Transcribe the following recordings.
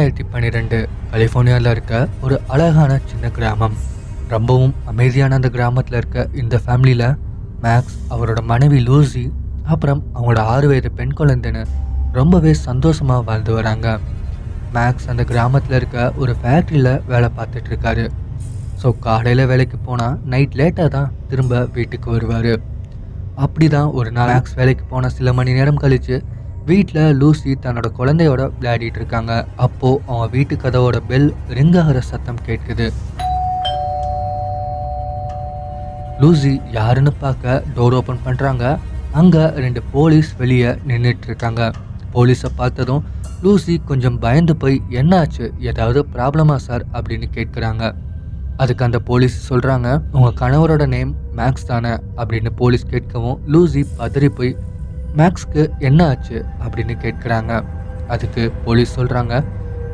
ரெண்டாயிரத்தி பன்னிரெண்டு கலிஃபோர்னியாவில் இருக்க ஒரு அழகான சின்ன கிராமம். ரொம்பவும் அமைதியான அந்த கிராமத்தில் இருக்க இந்த ஃபேமிலியில் மேக்ஸ் அவரோட மனைவி லூசி அப்புறம் அவங்களோட ஆறு வயது பெண் குழந்தைன்னு ரொம்பவே சந்தோஷமாக வாழ்ந்து வராங்க. மேக்ஸ் அந்த கிராமத்தில் இருக்க ஒரு ஃபேக்ட்ரியில் வேலை பார்த்துட்ருக்காரு ஸோ காலையில் வேலைக்கு போனால் நைட் லேட்டாக தான் திரும்ப வீட்டுக்கு வருவார். அப்படி தான் ஒரு நாள் மேக்ஸ் வேலைக்கு போன சில மணி நேரம் கழித்து வீட்டில் லூசி தன்னோட குழந்தையோட விளையாடிட்டு இருக்காங்க. அப்போது அவன் வீட்டு கதவோட பெல் ரிங் ஆகிற சத்தம் கேட்குது. லூசி யாருன்னு பார்க்க டோர் ஓப்பன் பண்ணுறாங்க அங்கே ரெண்டு போலீஸ் வெளியே நின்றுட்டு இருக்காங்க. போலீஸை பார்த்ததும் லூசி கொஞ்சம் பயந்து போய் என்னாச்சு? ஏதாவது ப்ராப்ளமா சார் அப்படின்னு கேட்குறாங்க. அதுக்கு அந்த போலீஸ் சொல்கிறாங்க உங்கள் கணவரோட நேம் மேக்ஸ் தானே? அப்படின்னு போலீஸ் கேட்கவும் லூசி பதறி போய் மேக்ஸ்க்கு என்ன ஆச்சு அப்படின்னு கேட்குறாங்க. அதுக்கு போலீஸ் சொல்கிறாங்க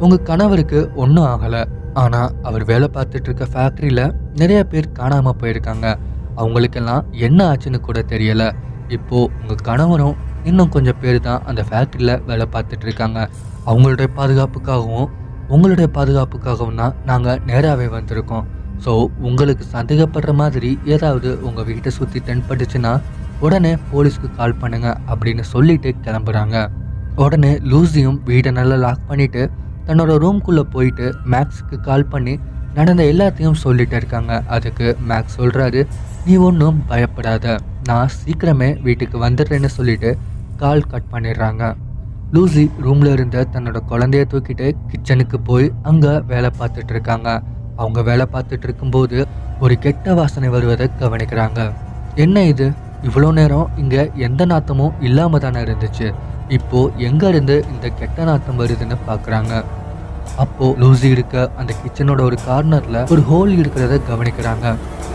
உங்கள் கணவருக்கு ஒன்றும் ஆகலை. ஆனால் அவர் வேலை பார்த்துட்டு இருக்க ஃபேக்ட்ரியில் நிறைய பேர் காணாமல் போயிருக்காங்க. அவங்களுக்கெல்லாம் என்ன ஆச்சுன்னு கூட தெரியலை. இப்போது உங்கள் கணவரும் இன்னும் கொஞ்சம் பேர் தான் அந்த ஃபேக்ட்ரியில் வேலை பார்த்துட்டு இருக்காங்க அவங்களுடைய பாதுகாப்புக்காகவும் உங்களுடைய பாதுகாப்புக்காகவும் தான் நாங்கள் நேராகவே வந்திருக்கோம். ஸோ உங்களுக்கு சந்தேகப்படுற மாதிரி ஏதாவது உங்கள் வீட்டை சுற்றி தென்பட்டுச்சுன்னா உடனே போலீஸ்க்கு கால் பண்ணுங்க அப்படின்னு சொல்லிட்டு கிளம்புறாங்க. உடனே லூசியும் வீடை நல்லா லாக் பண்ணிட்டு தன்னோட ரூம்குள்ளே போயிட்டு மேக்ஸுக்கு கால் பண்ணி நடந்த எல்லாத்தையும் சொல்லிட்டு இருக்காங்க. அதுக்கு மேக்ஸ் சொல்கிறாரு நீ ஒன்றும் பயப்படாத. நான் சீக்கிரமே வீட்டுக்கு வந்துடுறேன்னு சொல்லிட்டு கால் கட் பண்ணிடுறாங்க. லூசி ரூமில் இருந்த தன்னோட குழந்தைய தூக்கிட்டு கிச்சனுக்கு போய் அங்கே வேலை பார்த்துட்டு இருக்காங்க. அவங்க வேலை பார்த்துட்டு இருக்கும்போது ஒரு கெட்ட வாசனை வருவதை கவனிக்கிறாங்க. என்ன இது? இவ்வளோ நேரம் இங்கே எந்த நாத்தமும் இல்லாமல் தானே இருந்துச்சு. இப்போது எங்கேருந்து இந்த கெட்ட நாத்தம் வருதுன்னு பார்க்குறாங்க அப்போது லூசி இருக்க அந்த கிச்சனோட ஒரு கார்னரில் ஒரு ஹோல் இருக்கிறத கவனிக்கிறாங்க.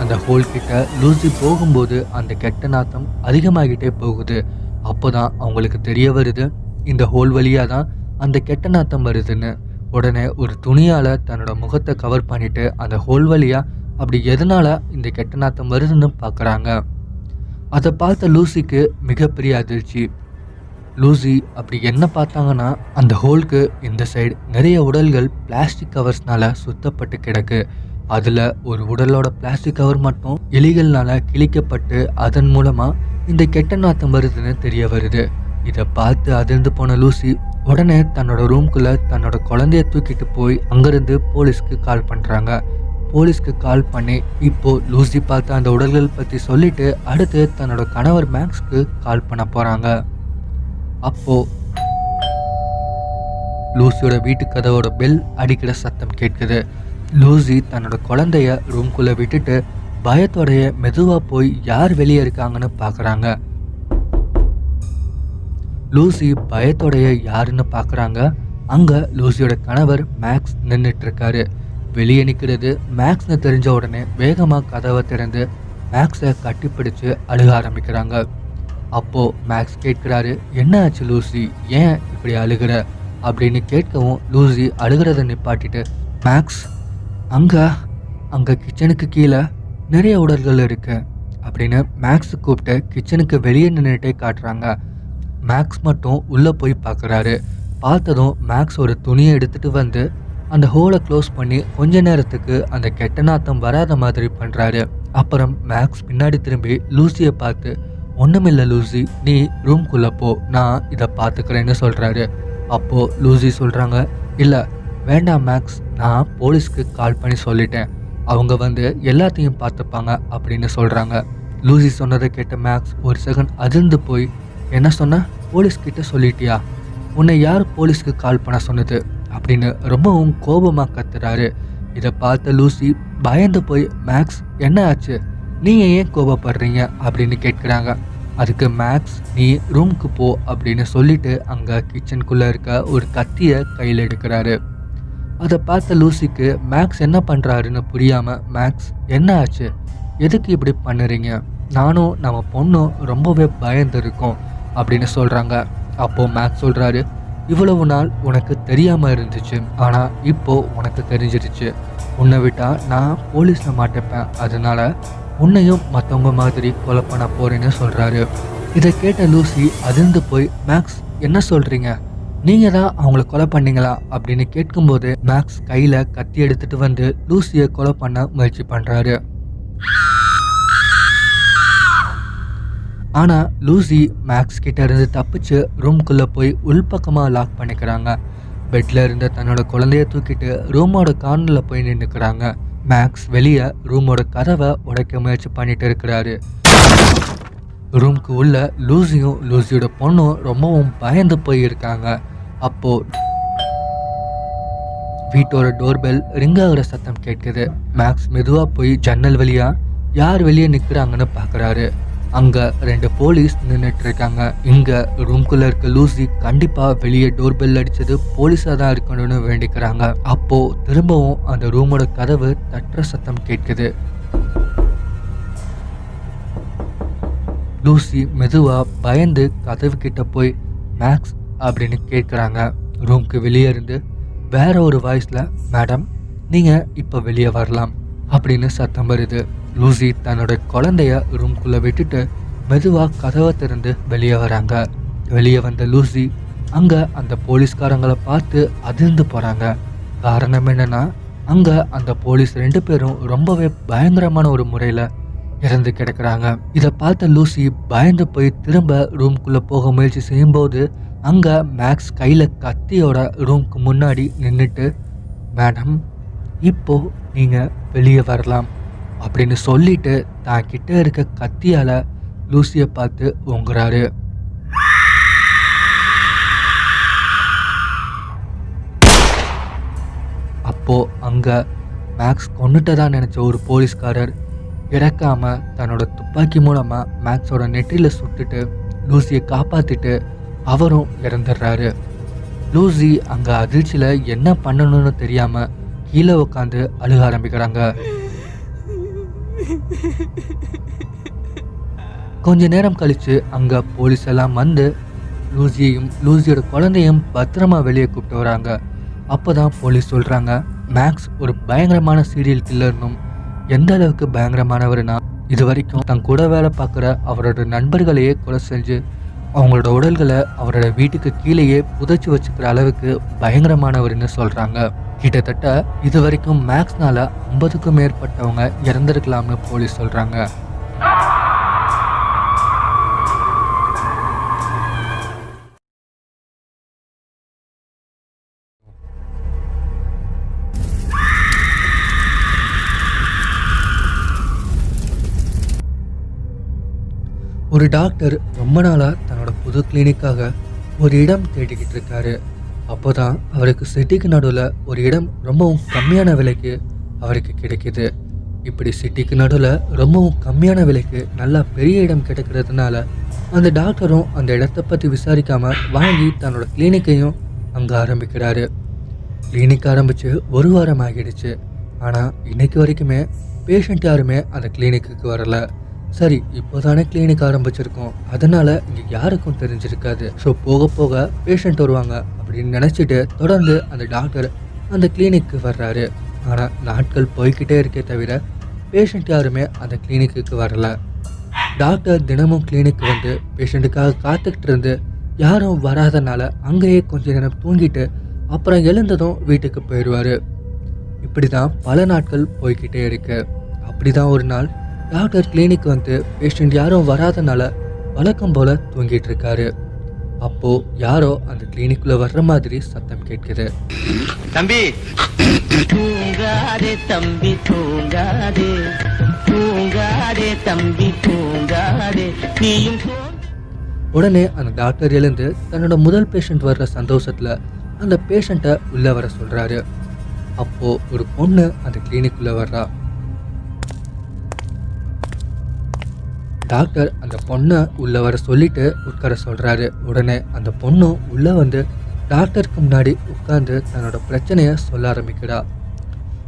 அந்த ஹோல் கிட்ட லூசி போகும்போது அந்த கெட்ட நாத்தம் அதிகமாகிட்டே போகுது. அப்போ தான் அவங்களுக்கு தெரிய வருது இந்த ஹோல் வழியாக தான் அந்த கெட்ட நாத்தம் வருதுன்னு. உடனே ஒரு துணியால் தன்னோட முகத்தை கவர் பண்ணிட்டு அந்த ஹோல் வழியாக அப்படி எதனால் இந்த கெட்ட நாத்தம் வருதுன்னு பார்க்குறாங்க அதை பார்த்த லூசிக்கு மிகப்பெரிய அதிர்ச்சி. லூசி அப்படி என்ன பார்த்தாங்கன்னா அந்த ஹோல்க்கு இந்த சைடு நிறைய உடல்கள் பிளாஸ்டிக் கவர்ஸ்னால சுத்தப்பட்டு கிடக்கு. அதில் ஒரு உடலோட பிளாஸ்டிக் கவர் மட்டும் எலிகள்னால கிழிக்கப்பட்டு அதன் மூலமாக இந்த கெட்ட நாத்தம் வருதுன்னு தெரிய வருது. இதை பார்த்து அதிர்ந்து போன லூசி உடனே தன்னோட ரூம்குள்ளே தன்னோட குழந்தைய தூக்கிட்டு போய் அங்கேருந்து போலீஸ்க்கு கால் பண்ணுறாங்க போலீஸ்க்கு கால் பண்ணி இப்போ லூசி பார்த்த அந்த உடல்கள் பற்றி சொல்லிட்டு அடுத்து தன்னோட கணவர் மேக்ஸ்க்கு கால் பண்ண போகிறாங்க அப்போ லூசியோட வீட்டு கதவோட பெல் அடிக்கிற சத்தம் கேட்குது. லூசி தன்னோட குழந்தைய ரூம்குள்ளே விட்டுட்டு பயத்தோடைய மெதுவாக போய் யார் வெளியே இருக்காங்கன்னு பார்க்குறாங்க லூசி பயத்தோடைய யாருன்னு பார்க்குறாங்க அங்கே லூசியோட கணவர் மேக்ஸ் நின்றுட்டுருக்காரு இருக்காரு. வெளியே நிற்கிறது. மேக்ஸ்னு தெரிஞ்ச உடனே வேகமாக கதவை திறந்து மேக்ஸை கட்டிப்பிடிச்சு அழுக ஆரம்பிக்கிறாங்க. அப்போது மேக்ஸ் கேட்குறாரு என்ன ஆச்சு லூசி? ஏன் இப்படி அழுகிற? அப்படின்னு கேட்கவும் லூசி அழுகிறத நிப்பாட்டிட்டு மேக்ஸ் அங்கே அங்கே கிச்சனுக்கு கீழே நிறைய உடல்கள் இருக்கு. அப்படின்னு மேக்ஸ் கூப்பிட்டு கிச்சனுக்கு வெளியே நின்றுட்டே காட்டுறாங்க. மேக்ஸ் மட்டும் உள்ளே போய் பார்க்குறாரு பார்த்ததும் மேக்ஸ் ஒரு துணியை எடுத்துகிட்டு வந்து அந்த ஹோலை க்ளோஸ் பண்ணி கொஞ்ச நேரத்துக்கு அந்த கெட்ட நாத்தம் வராத மாதிரி பண்ணுறாரு அப்புறம் மேக்ஸ் பின்னாடி திரும்பி லூசியை பார்த்து ஒன்றுமில்ல லூசி நீ ரூம்குள்ளே போ நான் இதை பார்த்துக்கிறேன்னு சொல்கிறாரு அப்போது லூசி சொல்கிறாங்க இல்லை வேண்டாம் மேக்ஸ் நான் போலீஸ்க்கு கால் பண்ணி சொல்லிட்டேன். அவங்க வந்து எல்லாத்தையும் பார்த்துப்பாங்க அப்படின்னு சொல்கிறாங்க லூசி சொன்னதை கேட்ட மேக்ஸ் ஒரு செகண்ட் அதிர்ந்து போய் என்ன சொன்ன? போலீஸ்கிட்ட சொல்லிட்டியா? உன்னை யார் போலீஸ்க்கு கால் பண்ண சொன்னது? அப்படின்னு ரொம்பவும் கோபமாக கத்துறாரு. இதை பார்த்த லூசி பயந்து போய் மேக்ஸ் என்ன ஆச்சு? நீங்கள் ஏன் கோபப்படுறீங்க? அப்படின்னு கேட்குறாங்க. அதுக்கு மேக்ஸ் நீ ரூம்க்கு போ அப்படின்னு சொல்லிட்டு அங்கே கிச்சனுக்குள்ளே இருக்க ஒரு கத்தியை கையில் எடுக்கிறாரு. அதை பார்த்த லூசிக்கு மேக்ஸ் என்ன பண்ணுறாருன்னு புரியாமல் மேக்ஸ் என்ன ஆச்சு? எதுக்கு இப்படி பண்ணுறீங்க? நானும் நம்ம பொண்ணும் ரொம்பவே பயந்துருக்கோம் அப்படின்னு சொல்கிறாங்க அப்போது மேக்ஸ் சொல்கிறாரு இவ்வளவு நாள் உனக்கு தெரியாமல் இருந்துச்சு. ஆனால் இப்போது உனக்கு தெரிஞ்சிருச்சு. உன்னை விட்டால் நான் போலீஸில் மாட்டிப்பேன். அதனால உன்னையும் மற்றவங்க மாதிரி கொலை பண்ண போகிறேன்னு சொல்கிறாரு இதை கேட்ட லூசி அதிர்ந்து போய் மேக்ஸ் என்ன சொல்கிறீங்க நீங்கள் தான் அவங்கள கொலை பண்ணீங்களா? அப்படின்னு கேட்கும்போது மேக்ஸ் கையில் கத்தி எடுத்துட்டு வந்து லூசியை கொலை பண்ண முயற்சி பண்ணுறாரு ஆனால் லூசி மேக்ஸ் கிட்ட இருந்து தப்பிச்சு ரூம்குள்ளே போய் உள்பக்கமாக லாக் பண்ணிக்கிறாங்க. பெட்டில் இருந்த தன்னோட குழந்தைய தூக்கிட்டு ரூமோட கார்னரில் போய் நின்றுக்கிறாங்க மேக்ஸ் வெளியே ரூமோட கதவை உடைக்க முயற்சி பண்ணிட்டு இருக்கிறாரு. ரூம்க்கு உள்ள லூசியும் லூசியோட பொண்ணும் ரொம்பவும் பயந்து போயிருக்காங்க. அப்போ வீட்டோட டோர்பெல் ரிங் ஆகிற சத்தம் கேட்குது. மேக்ஸ் மெதுவாக போய் ஜன்னல் வழியா யார் வெளியே நிற்கிறாங்கன்னு பார்க்குறாரு அங்க ரெண்டு போலீஸ் நின்றுட்டு இருக்காங்க இங்க ரூம்குள்ள இருக்க லூசி கண்டிப்பா வெளியே டோர் பெல் அடிச்சது போலீஸா தான் இருக்கணும்னு வேண்டிக்கிறாங்க. அப்போ திரும்பவும் அந்த ரூமோட கதவு தட்டுற சத்தம் கேட்குது. லூசி மெதுவா பயந்து கதவு கிட்ட போய் மேக்ஸ் அப்படின்னு கேட்குறாங்க. ரூம்க்கு வெளியே இருந்து வேற ஒரு வாய்ஸ்ல மேடம் நீங்க இப்ப வெளியே வரலாம் அப்படின்னு சத்தம் வருது. லூசி தன்னோட குழந்தைய ரூம்குள்ளே விட்டுட்டு மெதுவாக கதவை திறந்து வெளியே வராங்க. வெளியே வந்த லூசி அங்கே அந்த போலீஸ்காரங்களை பார்த்து அதிர்ந்து போகிறாங்க காரணம் என்னென்னா அங்கே அந்த போலீஸ் ரெண்டு பேரும் ரொம்பவே பயங்கரமான ஒரு முறையில் இறந்து கிடக்குறாங்க. இதை பார்த்த லூசி பயந்து போய் திரும்ப ரூம்குள்ளே போக முயற்சி செய்யும்போது அங்கே மேக்ஸ் கையில் கத்தியோட ரூம்க்கு முன்னாடி நின்றுட்டு மேடம் இப்போது நீங்கள் வெளியே வரலாம். அப்படின்னு சொல்லிட்டு தான் கிட்ட இருக்க கத்தியால லூசியை பார்த்து ஓங்குறாரு. அப்போ அங்க மேக்ஸ் கொண்டுட்டதா நினைச்ச ஒரு போலீஸ்காரர் இறக்காம தன்னோட துப்பாக்கி மூலமா மேக்ஸோட நெற்றியில சுட்டுட்டு லூசியை காப்பாத்திட்டு அவரும் இறந்துடுறாரு. லூசி அங்க அதிர்ச்சியில என்ன பண்ணணும்னு தெரியாம கீழே உட்காந்து அழுக ஆரம்பிக்கிறாங்க. கொஞ்ச நேரம் கழிச்சு அங்க போலீஸ் எல்லாம் வந்து லூசியையும் லூசியோட குழந்தையும் பத்திரமா வெளியே கூப்பிட்டு வராங்க. அப்பதான் போலீஸ் சொல்றாங்க மேக்ஸ் ஒரு பயங்கரமான சீரியல் கில்லர்னும் எந்த அளவுக்கு பயங்கரமானவர்னா இது வரைக்கும் தன் கூட வேலை பார்க்குற அவரோட நண்பர்களையே கொலை செஞ்சு அவங்களோட உடல்களை அவரோட வீட்டுக்கு கீழேயே புதைச்சி வச்சுக்கிற அளவுக்கு பயங்கரமானவர்னு சொல்கிறாங்க கிட்டத்தட்ட இது வரைக்கும் மேக்ஸ்னால ஐம்பதுக்கும் மேற்பட்டவங்க இறந்திருக்கலாம்னு போலீஸ் சொல்றாங்க. ஒரு டாக்டர் ரொம்ப நாளாக தன்னோட புது கிளினிக்காக ஒரு இடம் தேடிக்கிட்டு இருக்காரு. அப்போ தான் அவருக்கு சிட்டிக்கு நடுவில் ஒரு இடம் ரொம்பவும் கம்மியான விலைக்கு அவருக்கு கிடைக்கிது. இப்படி சிட்டிக்கு நடுவில் ரொம்பவும் கம்மியான விலைக்கு நல்லா பெரிய இடம் கிடைக்கிறதுனால அந்த டாக்டரும் அந்த இடத்த பற்றி விசாரிக்காமல் வாங்கி தன்னோட கிளினிக்கையும் அங்கே ஆரம்பிக்கிறாரு. கிளினிக் ஆரம்பித்து ஒரு வாரம் ஆகிடுச்சு. ஆனால் இன்னைக்கு வரைக்குமே பேஷண்ட் யாருமே அந்த கிளினிக்கு வரல. சரி இப்போதானே கிளினிக் ஆரம்பிச்சிருக்கோம். அதனால இங்கே யாருக்கும் தெரிஞ்சிருக்காது. ஸோ போக போக பேஷண்ட் வருவாங்க அப்படின்னு நினச்சிட்டு தொடர்ந்து அந்த டாக்டர் அந்த கிளினிக்கு வர்றாரு. ஆனால் நாட்கள் போய்கிட்டே இருக்கே தவிர பேஷண்ட் யாருமே அந்த கிளினிக்கு வரல. டாக்டர் தினமும் கிளினிக் வந்து பேஷண்ட்டுக்காக காத்துக்கிட்டு இருந்து யாரும் வராதனால அங்கேயே கொஞ்ச நேரம் தூங்கிட்டு அப்புறம் எழுந்ததும் வீட்டுக்கு போயிடுவார். இப்படி தான் பல நாட்கள் போய்க்கிட்டே இருக்கு. அப்படி தான் ஒரு நாள் டாக்டர் கிளினிக் வந்து பேஷண்ட் யாரும் வராதனால வழக்கம் போல தூங்கிட்டு இருக்காரு. அப்போ யாரோ அந்த கிளினிக்குள்ள வர்ற மாதிரி சத்தம் கேட்குது. தம்பி! தூங்காதே தம்பி தூங்காதே. தூங்காதே தம்பி தூங்காதே. நீயும் உடனே அந்த டாக்டர் எழுந்து தன்னோட முதல் பேஷண்ட் வர்ற சந்தோஷத்துல அந்த பேஷண்ட்டை உள்ள வர சொல்றாரு. அப்போ ஒரு பொண்ணு அந்த கிளினிக்குள்ள வர்றா. டாக்டர் அந்த பொண்ணை உள்ளே வர சொல்லிட்டு உட்கார சொல்கிறாரு உடனே அந்த பொண்ணும் உள்ளே வந்து டாக்டருக்கு முன்னாடி உட்காந்து தன்னோட பிரச்சனையை சொல்ல ஆரம்பிக்கிறா.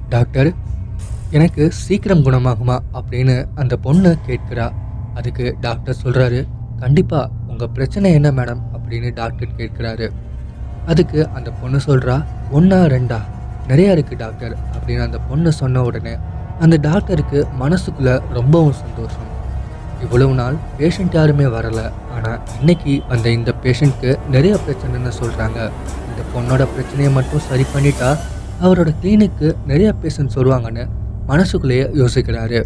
டாக்டர் எனக்கு சீக்கிரம் குணமாகுமா? அப்படின்னு அந்த பொண்ணு கேட்கிறா. அதுக்கு டாக்டர் சொல்கிறாரு கண்டிப்பாக உங்கள் பிரச்சனை என்ன மேடம்? அப்படின்னு டாக்டர் கேட்குறாரு. அதுக்கு அந்த பொண்ணு சொல்கிறா ஒன்றா ரெண்டா? நிறையா இருக்குது டாக்டர் அப்படின்னு அந்த பொண்ணு சொன்ன உடனே அந்த டாக்டருக்கு மனசுக்குள்ளே ரொம்பவும் சந்தோஷம். இவ்வளவு நாள் பேஷண்ட் யாருமே வரல. ஆனால் இன்னைக்கு வந்த இந்த பேஷண்ட்க்கு நிறைய பிரச்சனைன்னு சொல்கிறாங்க இந்த பொண்ணோட பிரச்சனையை மட்டும் சரி பண்ணிட்டா அவரோட கிளினிக்கு நிறைய பேஷண்ட்ஸ் வருவாங்கன்னு மனசுக்குள்ளேயே யோசிக்கிறாரு.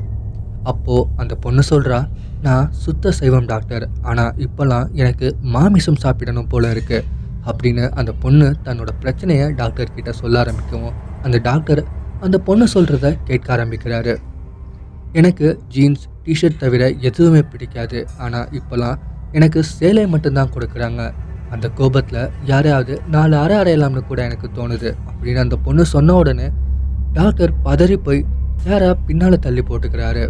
அப்போது அந்த பொண்ணு சொல்கிறா நான் சுத்த சைவம் டாக்டர். ஆனால் இப்போல்லாம் எனக்கு மாமிசம் சாப்பிடணும் போல இருக்குது அப்படின்னு அந்த பொண்ணு தன்னோட பிரச்சனையை டாக்டர் கிட்ட சொல்ல ஆரம்பிக்கவும் அந்த டாக்டர் அந்த பொண்ணு சொல்கிறத கேட்க ஆரம்பிக்கிறாரு. எனக்கு ஜீன்ஸ் டிஷர்ட் தவிர எதுவுமே பிடிக்காது. ஆனால் இப்போல்லாம் எனக்கு சேலை மட்டும்தான் கொடுக்குறாங்க. அந்த கோபத்தில் யாரையாவது நாலு அறை அறையலாம்னு கூட எனக்கு தோணுது. அப்படின்னு அந்த பொண்ணு சொன்ன உடனே டாக்டர் பதறி போய் சேராக பின்னால் தள்ளி போட்டுக்கிறாரு.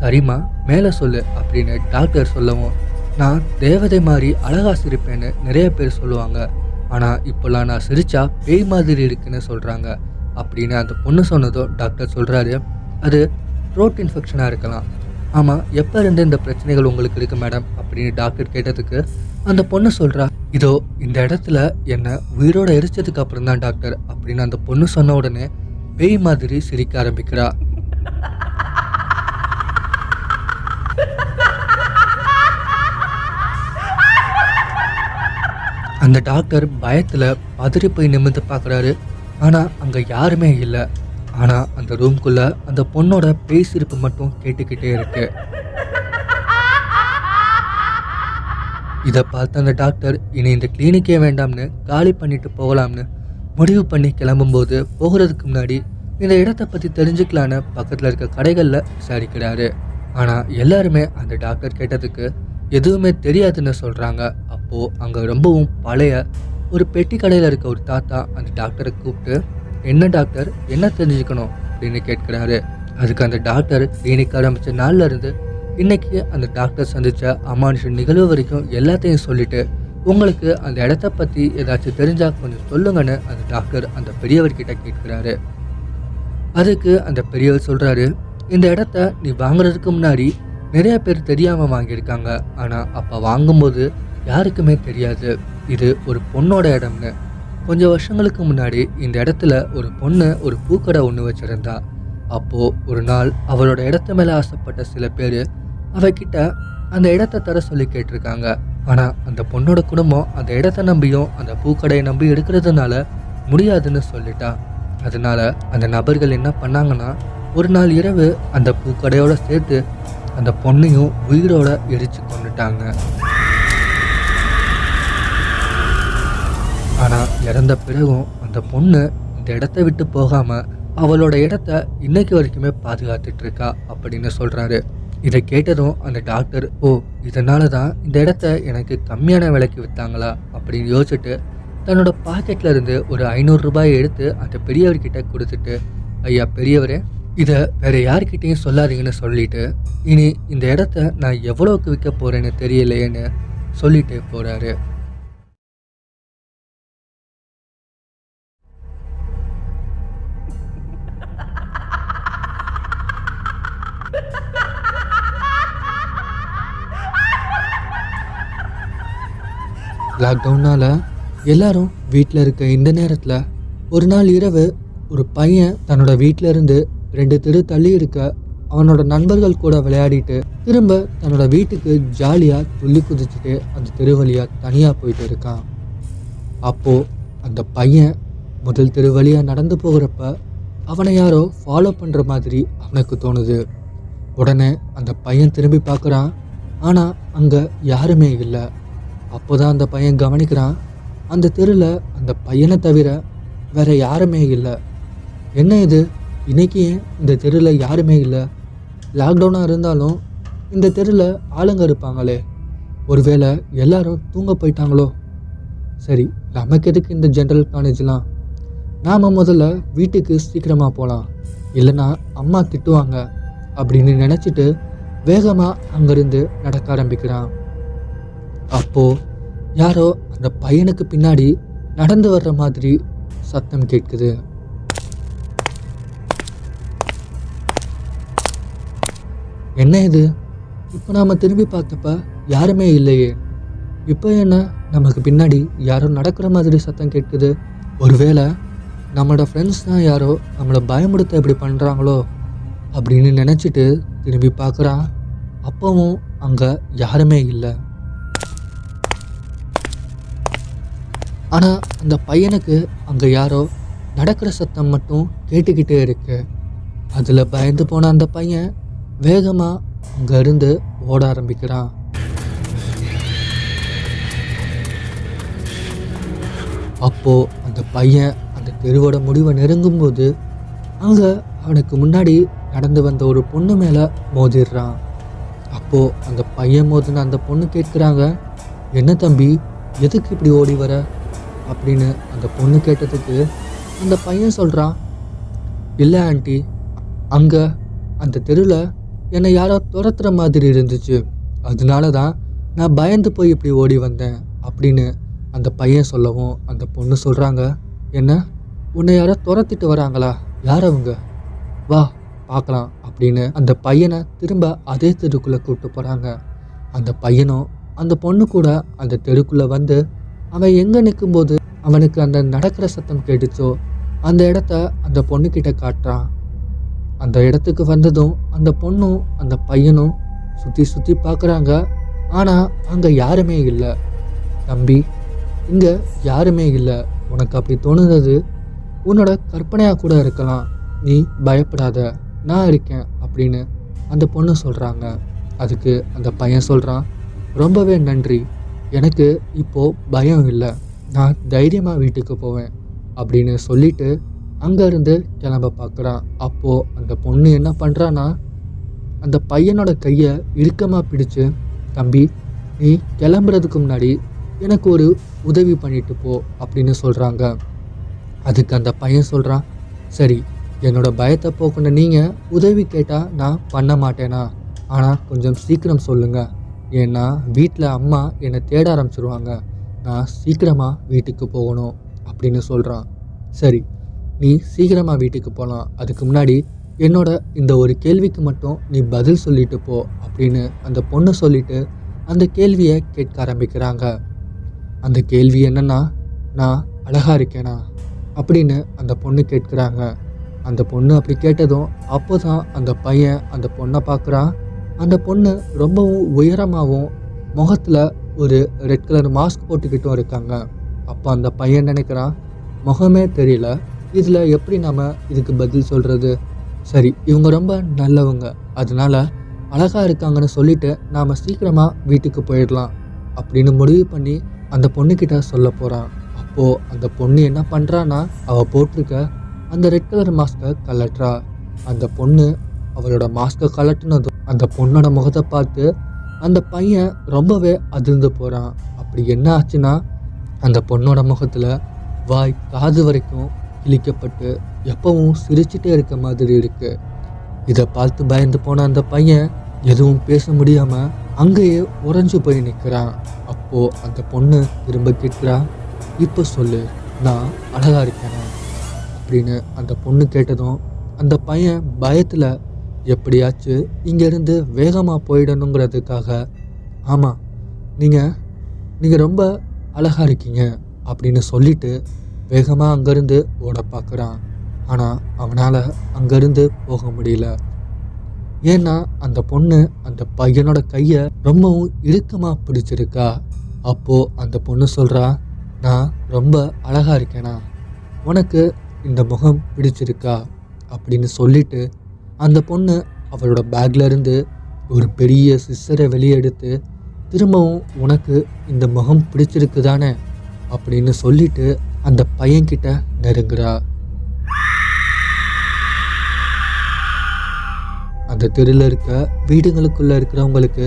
சரிம்மா மேலே சொல்லு அப்படின்னு டாக்டர் சொல்லவும் நான் தேவதை மாதிரி அழகாக சிரிப்பேன்னு நிறைய பேர் சொல்லுவாங்க. ஆனால் இப்போல்லாம் நான் சிரிச்சா பேய் மாதிரி இருக்குன்னு சொல்கிறாங்க அப்படின்னு அந்த பொண்ணு சொன்னதும் டாக்டர் சொல்கிறாரு அது த்ரோட் இன்ஃபெக்ஷனாக இருக்கலாம். ஆமாம் எப்போ இருந்து இந்த பிரச்சனைகள் உங்களுக்கு இருக்குது மேடம் அப்படின்னு டாக்டர் கேட்டதுக்கு அந்த பொண்ணு சொல்கிறா இதோ இந்த இடத்துல என்னை உயிரோட எரிச்சதுக்கு அப்புறம் தான் டாக்டர் அப்படின்னு அந்த பொண்ணு சொன்ன உடனே பேய் மாதிரி சிரிக்க ஆரம்பிக்கிறா. அந்த டாக்டர் பயத்தில் பதறி போய் நிமிர்ந்து பார்க்குறாரு. ஆனால் அங்கே யாருமே இல்லை. ஆனால் அந்த ரூம்குள்ளே அந்த பொண்ணோட பேசியிருப்பு மட்டும் கேட்டுக்கிட்டே இருக்கு. இதை பார்த்து அந்த டாக்டர் இனி இந்த கிளினிக்கே வேண்டாம்னு காலி பண்ணிட்டு போகலாம்னு முடிவு பண்ணி கிளம்பும்போது போகிறதுக்கு முன்னாடி இந்த இடத்த பற்றி தெரிஞ்சுக்கலான்னு பக்கத்தில் இருக்க கடைகளில் விசாரிக்கிறாரு. ஆனால் எல்லாருமே அந்த டாக்டர் கேட்டதுக்கு எதுவுமே தெரியாதுன்னு சொல்கிறாங்க அப்போது அங்கே ரொம்பவும் பழைய ஒரு பெட்டி கடையில் இருக்க ஒரு தாத்தா அந்த டாக்டரை கூப்பிட்டு என்ன டாக்டர்? என்ன தெரிஞ்சுக்கணும்? அப்படின்னு கேட்குறாரு. அதுக்கு அந்த டாக்டர் கிளினிக் ஆரம்பித்த நாள்ல இருந்து இன்னைக்கு அந்த டாக்டர் சந்தித்த அமானுஷ நிகழ்வு வரைக்கும் எல்லாத்தையும் சொல்லிட்டு உங்களுக்கு அந்த இடத்த பற்றி ஏதாச்சும் தெரிஞ்சால் கொஞ்சம் சொல்லுங்கன்னு அந்த டாக்டர் அந்த பெரியவர்கிட்ட கேட்குறாரு. அதுக்கு அந்த பெரியவர் சொல்கிறாரு இந்த இடத்த நீ வாங்குறதுக்கு முன்னாடி நிறைய பேர் தெரியாமல் வாங்கியிருக்காங்க. ஆனால் அப்போ வாங்கும்போது யாருக்குமே தெரியாது. இது ஒரு பொண்ணோட இடம்னு. கொஞ்சம் வருஷங்களுக்கு முன்னாடி இந்த இடத்துல ஒரு பொண்ணு ஒரு பூக்கடை ஒன்று வச்சுருந்தா. அப்போது ஒரு நாள் அவளோட இடத்த மேலே ஆசைப்பட்ட சில பேர் அவகிட்ட அந்த இடத்த தர சொல்லி கேட்டிருக்காங்க. ஆனால் அந்த பொண்ணோட குடும்பம் அந்த இடத்த நம்பியும் அந்த பூக்கடையை நம்பி எடுக்கிறதுனால முடியாதுன்னு சொல்லிட்டா. அதனால அந்த நபர்கள் என்ன பண்ணாங்கன்னா ஒரு நாள் இரவு அந்த பூக்கடையோட சேர்த்து அந்த பொண்ணையும் உயிரோட எரிச்சு கொண்டுட்டாங்க. ஆனால் இறந்த பிறகும் அந்த பொண்ணு இந்த இடத்த விட்டு போகாமல் அவளோட இடத்த இன்னைக்கு வரைக்குமே பாதுகாத்துட்டு இருக்கா அப்படின்னு சொல்கிறாரு இதை கேட்டதும் அந்த டாக்டர் ஓ இதனால தான் இந்த இடத்த எனக்கு கம்மியான விலைக்கு விற்றாங்களா அப்படின்னு யோசிச்சுட்டு தன்னோட பாக்கெட்ல இருந்து ஒரு ஐநூறு ரூபாயை எடுத்து அந்த பெரியவர்கிட்ட கொடுத்துட்டு ஐயா பெரியவரே இதை வேற யார்கிட்டையும் சொல்லாதீங்கன்னு சொல்லிட்டு இனி இந்த இடத்த நான் எவ்வளோக்கு விற்க போகிறேன்னு தெரியலையேன்னு சொல்லிட்டு போகிறாரு லாக்டவுனால் எல்லாரும் வீட்டில் இருக்க இந்த நேரத்தில் ஒரு நாள் இரவு ஒரு பையன் தன்னோட வீட்டில் இருந்து ரெண்டு தெரு தள்ளி இருக்க அவனோட நண்பர்கள் கூட விளையாடிட்டு திரும்ப தன்னோட வீட்டுக்கு ஜாலியாக துள்ளி குதிச்சுட்டு அந்த தெரு வழியாக தனியாக போயிட்டு இருக்கான். அப்போது அந்த பையன் முதல் தெரு வழியாக நடந்து போகிறப்ப அவனை யாரோ ஃபாலோ பண்ணுற மாதிரி அவனுக்கு தோணுது. உடனே அந்த பையன் திரும்பி பார்க்குறான். ஆனால் அங்கே யாருமே இல்லை. அப்போ தான் அந்த பையன் கவனிக்கிறான். அந்த தெருவில் அந்த பையனை தவிர வேற யாருமே இல்லை. என்ன இது? இன்னைக்கு ஏன் இந்த தெருவில் யாருமே இல்லை? லாக்டவுனாக இருந்தாலும் இந்த தெருவில் ஆளுங்க இருப்பாங்களே. ஒருவேளை எல்லாரும் தூங்க போயிட்டாங்களோ? சரி நமக்கு எதுக்கு இந்த ஜென்ரல் காலேஜ்லாம் நாம் முதல்ல வீட்டுக்கு சீக்கிரமாக போகலாம் இல்லைன்னா அம்மா திட்டுவாங்க. அப்படின்னு நினச்சிட்டு வேகமாக அங்கேருந்து நடக்க ஆரம்பிக்கிறான். அப்போ யாரோ அந்த பையனுக்கு பின்னாடி நடந்து வர்ற மாதிரி சத்தம் கேட்குது. என்ன இது? இப்போ நாம திரும்பி பார்த்தப்ப யாருமே இல்லையே. இப்போ என்ன? நமக்கு பின்னாடி யாரோ நடக்கிற மாதிரி சத்தம் கேட்குது. ஒருவேளை நம்மளோட ஃப்ரெண்ட்ஸ் தான் யாரோ நம்மளை பயமுடுத்த இப்படி பண்ணுறாங்களோ அப்படின்னு நினச்சிட்டு திரும்பி பார்க்குறான். அப்பவும் அங்கே யாருமே இல்லை. ஆனால் அந்த பையனுக்கு அங்கே யாரோ நடக்கிற சத்தம் மட்டும் கேட்டுக்கிட்டே இருக்கு. அதில் பயந்து போன அந்த பையன் வேகமாக அங்கேருந்து ஓட ஆரம்பிக்கிறான். அப்போ அந்த பையன் அந்த தெருவோட முடிவை நெருங்கும்போது அங்கே அவனுக்கு முன்னாடி நடந்து வந்த ஒரு பொண்ணு மேலே மோதிடுறான். அப்போது அந்த பையன் மோதின அந்த பொண்ணு கேட்குறாங்க என்ன தம்பி எதுக்கு இப்படி ஓடி வர? அப்படின்னு அந்த பொண்ணு கேட்டதுக்கு அந்த பையன் சொல்கிறான் இல்லை ஆண்டி அங்கே அந்த தெருவில் என்னை யாரோ துரத்துற மாதிரி இருந்துச்சு. அதனால தான் நான் பயந்து போய் இப்படி ஓடி வந்தேன் அப்படின்னு அந்த பையன் சொல்லவும் அந்த பொண்ணு சொல்கிறாங்க என்ன? உன்னை யாரோ துரத்திட்டு வராங்களா? யார் அவங்க? வா பார்க்கலாம் அப்படின்னு அந்த பையனை திரும்ப அதே தெருக்குள்ளே கூப்பிட்டு போகிறாங்க அந்த பையனும் அந்த பொண்ணு கூட அந்த தெருக்குள்ளே வந்து அவன் எங்கே நிற்கும்போது அவனுக்கு அந்த நடக்கிற சத்தம் கேட்டுச்சோ அந்த இடத்த அந்த பொண்ணுக்கிட்ட காட்டுறான். அந்த இடத்துக்கு வந்ததும் அந்த பொண்ணும் அந்த பையனும் சுற்றி சுற்றி பார்க்குறாங்க ஆனால் அங்கே யாருமே இல்லை. தம்பி இங்கே யாருமே இல்லை. உனக்கு அப்படி தோணுனது உன்னோட கற்பனையாக கூட இருக்கலாம். நீ பயப்படாத. நான் இருக்கேன் அப்படின்னு அந்த பொண்ணு சொல்கிறாங்க அதுக்கு அந்த பையன் சொல்கிறான் ரொம்பவே நன்றி. எனக்கு இப்போது பயம் இல்லை. நான் தைரியமாக வீட்டுக்கு போவேன் அப்படின்னு சொல்லிட்டு அங்கேருந்து கிளம்ப பார்க்குறான் அப்போது அந்த பொண்ணு என்ன பண்ணுறான்னா அந்த பையனோட கையை இறுக்கமாக பிடிச்சு தம்பி நீ கிளம்புறதுக்கு முன்னாடி எனக்கு ஒரு உதவி பண்ணிட்டு போ அப்படின்னு சொல்கிறாங்க அதுக்கு அந்த பையன் சொல்கிறான் சரி என்னோடய பயத்தை போக்குன நீங்கள் உதவி கேட்டால் நான் பண்ண மாட்டேனா? ஆனால் கொஞ்சம் சீக்கிரம் சொல்லுங்கள் ஏன்னா வீட்டில் அம்மா என்னை தேட ஆரம்பிச்சிருவாங்க. நான் சீக்கிரமாக வீட்டுக்கு போகணும் அப்படின்னு சொல்கிறான் சரி நீ சீக்கிரமாக வீட்டுக்கு போகலாம் அதுக்கு முன்னாடி என்னோட இந்த ஒரு கேள்விக்கு மட்டும் நீ பதில் சொல்லிட்டு போ அப்படின்னு அந்த பொண்ணு சொல்லிட்டு அந்த கேள்வியை கேட்க ஆரம்பிக்கிறாங்க. அந்த கேள்வி என்னன்னா நான் அழகா இருக்கேனா? அப்படின்னு அந்த பொண்ணு கேட்குறாங்க. அந்த பொண்ணு அப்படி கேட்டதும் அப்போ தான் அந்த பையன் அந்த பொண்ணை பார்க்குறான். அந்த பொண்ணு ரொம்பவும் உயரமாகவும் முகத்தில் ஒரு ரெட் கலர் மாஸ்க் போட்டுக்கிட்டும் இருக்காங்க. அப்போ அந்த பையன் நினைக்கிறான்? முகமே தெரியல. இதில் எப்படி நாம் இதுக்கு பதில் சொல்கிறது சரி இவங்க ரொம்ப நல்லவங்க. அதனால அழகாக இருக்காங்கன்னு சொல்லிட்டு நாம் சீக்கிரமாக வீட்டுக்கு போயிடலாம் அப்படின்னு முடிவு பண்ணி அந்த பொண்ணுக்கிட்ட சொல்ல போகிறான் அப்போது அந்த பொண்ணு என்ன பண்ணுறான்னா அவள் போட்டிருக்க அந்த ரெட் கலர் மாஸ்கை கலட்டுறா அந்த பொண்ணு அவளோட மாஸ்கை கலட்டினதும் அந்த பொண்ணோட முகத்தை பார்த்து அந்த பையன் ரொம்பவே அதிர்ந்து போகிறான் அப்படி என்ன ஆச்சுன்னா அந்த பொண்ணோட முகத்தில் வாய் காது வரைக்கும் கிழிக்கப்பட்டு எப்பவும் சிரிச்சிட்டே இருக்க மாதிரி இருக்கு. இதை பார்த்து பயந்து போன அந்த பையன் எதுவும் பேச முடியாம அங்கேயே உறைஞ்சு போய் நிற்கிறான் அப்போ அந்த பொண்ணு திரும்ப கேட்குறான் இப்போ சொல்லு நான் அழகா இருக்கேனா? அப்படின்னு அந்த பொண்ணு கேட்டதும் அந்த பையன் பயத்தில் எப்படியாச்சும் இங்கேருந்து வேகமாக போயிடணுங்கிறதுக்காக. ஆமாம் நீங்கள் நீங்கள் ரொம்ப அழகாக இருக்கீங்க அப்படின்னு சொல்லிட்டு வேகமாக அங்கேருந்து ஓட பார்க்குறான் ஆனால் அவனால் அங்கேருந்து போக முடியல. ஏன்னா அந்த பொண்ணு அந்த பையனோட கையை ரொம்பவும் இறுக்கமாக பிடிச்சிருக்கா. அப்போது அந்த பொண்ணு சொல்கிறா நான் ரொம்ப அழகாக இருக்கேனா. உனக்கு இந்த முகம் பிடிச்சிருக்கா? அப்படின்னு சொல்லிட்டு அந்த பொண்ணு அவளோட பேக்ல இருந்து ஒரு பெரிய சிஸ்டரை வெளியே எடுத்து திரும்பவும் உனக்கு இந்த முகம் பிடிச்சிருக்கு தானே அப்படின்னு சொல்லிட்டு அந்த பையன்கிட்ட நெருங்குறா. அந்த தெருவில் இருக்க வீடுகளுக்குள்ள இருக்கிறவங்களுக்கு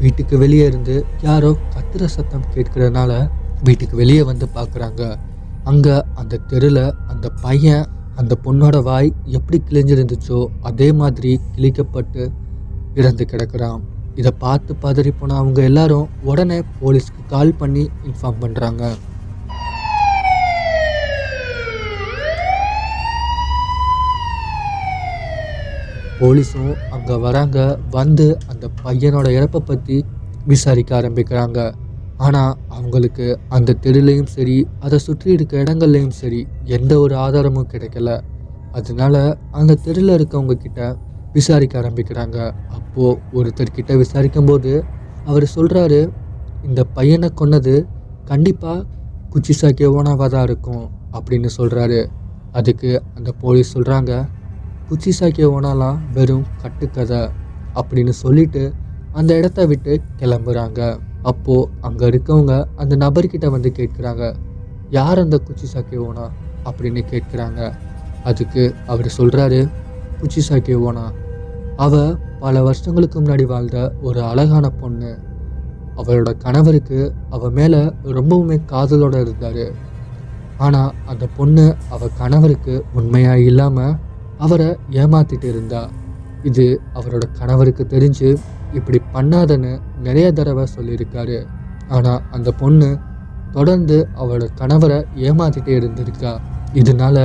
வீட்டுக்கு வெளியே இருந்து யாரோ கத்துற சத்தம் கேட்கறதுனால வீட்டுக்கு வெளியே வந்து பார்க்குறாங்க அங்கே அந்த தெருவில் அந்த பையன் அந்த பொண்ணோட வாய் எப்படி கிழிஞ்சிருந்துச்சோ அதே மாதிரி கிழிக்கப்பட்டு இறந்து கிடக்கிறான். இதை பார்த்து பதறி போன அவங்க எல்லாரும் உடனே போலீஸ்க்கு கால் பண்ணி இன்ஃபார்ம் பண்ணுறாங்க போலீஸும் அங்கே வராங்க வந்து அந்த பையனோட இறப்பை பற்றி விசாரிக்க ஆரம்பிக்கிறாங்க. ஆனால் அவங்களுக்கு அந்த தெருலையும் சரி அதை சுற்றி இருக்க இடங்கள்லையும் சரி எந்த ஒரு ஆதாரமும் கிடைக்கல. அதனால அந்த தெருவில் இருக்கவங்க கிட்ட விசாரிக்க ஆரம்பிக்கிறாங்க. அப்போது ஒருத்தர்கிட்ட விசாரிக்கும்போது அவர் சொல்கிறாரு இந்த பையனை கொன்னது கண்டிப்பாக குச்சி ஓனாவாக தான் இருக்கும் அப்படின்னு சொல்கிறாரு அதுக்கு அந்த போலீஸ் சொல்கிறாங்க குச்சிசாக்கி ஓனாலாம் வெறும் கட்டுக்கதை அப்படின்னு சொல்லிட்டு அந்த இடத்த விட்டு கிளம்புறாங்க. அப்போது அங்கே இருக்கவங்க அந்த நபர்கிட்ட வந்து கேட்குறாங்க யார் அந்த குச்சிசாக்கி ஓனா? அப்படின்னு கேட்குறாங்க. அதுக்கு அவர் சொல்கிறாரு குச்சிசாக்கி ஓனா. அவ பல வருஷங்களுக்கு முன்னாடி வாழ்ந்த ஒரு அழகான பொண்ணு. அவளோட கணவருக்கு அவ மேலே ரொம்பவுமே காதலோடு இருந்தார். ஆனால் அந்த பொண்ணு அவ கணவருக்கு உண்மையாக இல்லாமல் அவரை ஏமாத்திட்டு இருந்தா. இது அவரோட கணவருக்கு தெரிஞ்சு இப்படி பண்ணாதன்னு நிறைய தடவை சொல்லியிருக்காரு. ஆனால் அந்த பொண்ணு தொடர்ந்து அவளோட கணவரை ஏமாத்திட்டே இருந்திருக்கா. இதனால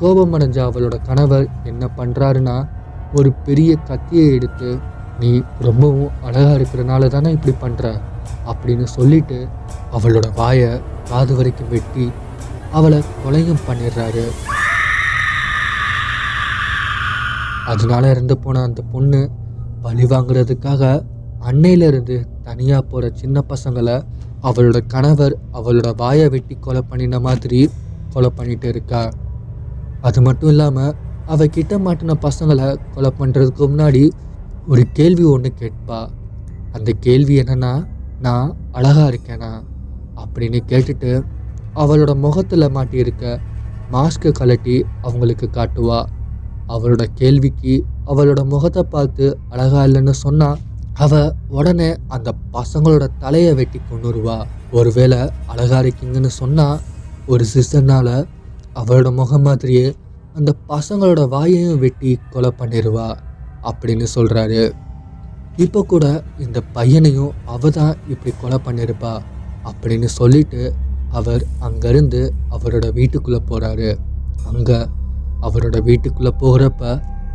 கோபமடைஞ்ச அவளோட கணவர் என்ன பண்ணுறாருன்னா ஒரு பெரிய கத்தியை எடுத்து நீ ரொம்பவும் அழகாக இருக்கிறனால தானே இப்படி பண்ணுற அப்படின்னு சொல்லிட்டு அவளோட வாயை காது வரைக்கும் வெட்டி அவளை கொலையும் பண்ணிடுறாரு. அதனால இறந்து போன அந்த பொண்ணு பழி வாங்குறதுக்காக அன்னையிலிருந்து தனியாக போகிற சின்ன பசங்களை அவளோட கணவர் அவளோட வாயை வெட்டி கொலை பண்ணின மாதிரி கொலை பண்ணிட்டு இருக்கா. அது மட்டும் இல்லாமல் அவள் கிட்ட மாட்டின பசங்களை கொலை பண்ணுறதுக்கு முன்னாடி ஒரு கேள்வி ஒன்று கேட்பா. அந்த கேள்வி என்னன்னா நான் அழகா இருக்கேனா? அப்படின்னு கேட்டுட்டு அவளோட முகத்தில் மாட்டியிருக்க மாஸ்க்கு கழட்டி அவங்களுக்கு காட்டுவா. அவளோட கேள்விக்கு அவளோட முகத்தை பார்த்து அழகா இல்லைன்னு சொன்னால் அவ உடனே அந்த பசங்களோட தலையை வெட்டி கொண்டுருவா ஒருவேளை அழகா இருக்கீங்கன்னு சொன்னா ஒரு சிஸ்டர்னால அவளோட முகம் மாதிரியே அந்த பசங்களோட வாயையும் வெட்டி கொலை பண்ணிடுவா அப்படின்னு சொல்கிறாரு இப்போ கூட இந்த பையனையும் அவ தான் இப்படி கொலை பண்ணியிருப்பா அப்படின்னு சொல்லிட்டு அவர் அங்கேருந்து அவரோட வீட்டுக்குள்ளே போகிறாரு அங்கே அவரோட வீட்டுக்குள்ளே போகிறப்ப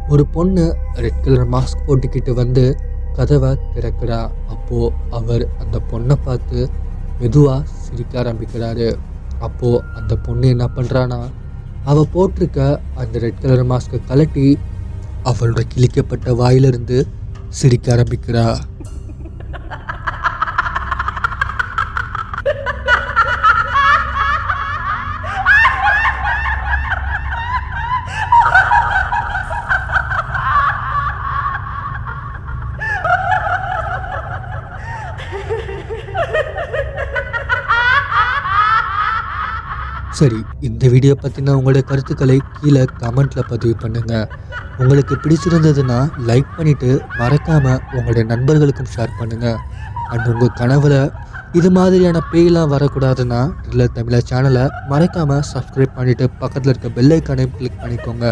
ஒரு பொண்ணு ரெட் கலர் மாஸ்க் போட்டுக்கிட்டு வந்து கதவை திறக்கிறா. அப்போது அவர் அந்த பொண்ணை பார்த்து மெதுவாக சிரிக்க ஆரம்பிக்கிறாரு. அப்போது அந்த பொண்ணு என்ன பண்ணுறான்னா அவள் போட்டிருக்க அந்த ரெட் கலர் மாஸ்க்கை கலட்டி அவளோட கிழிக்கப்பட்ட வாயிலிருந்து சிரிக்க ஆரம்பிக்கிறா. சரி இந்த வீடியோ பற்றின உங்களோட கருத்துக்களை கீழே கமெண்ட்டில் பதிவு பண்ணுங்கள் உங்களுக்கு பிடிச்சிருந்ததுன்னா லைக் பண்ணிவிட்டு மறக்காமல் உங்களுடைய நண்பர்களுக்கும் ஷேர் பண்ணுங்கள் அண்ட் உங்கள் கனவுல இது மாதிரியான பேய்லாம் வரக்கூடாதுன்னா ட்ரில்லர் தமிழா சேனலை மறக்காமல் சப்ஸ்கிரைப் பண்ணிவிட்டு பக்கத்தில் இருக்க பெல்லைக்கானையும் கிளிக் பண்ணிக்கோங்க.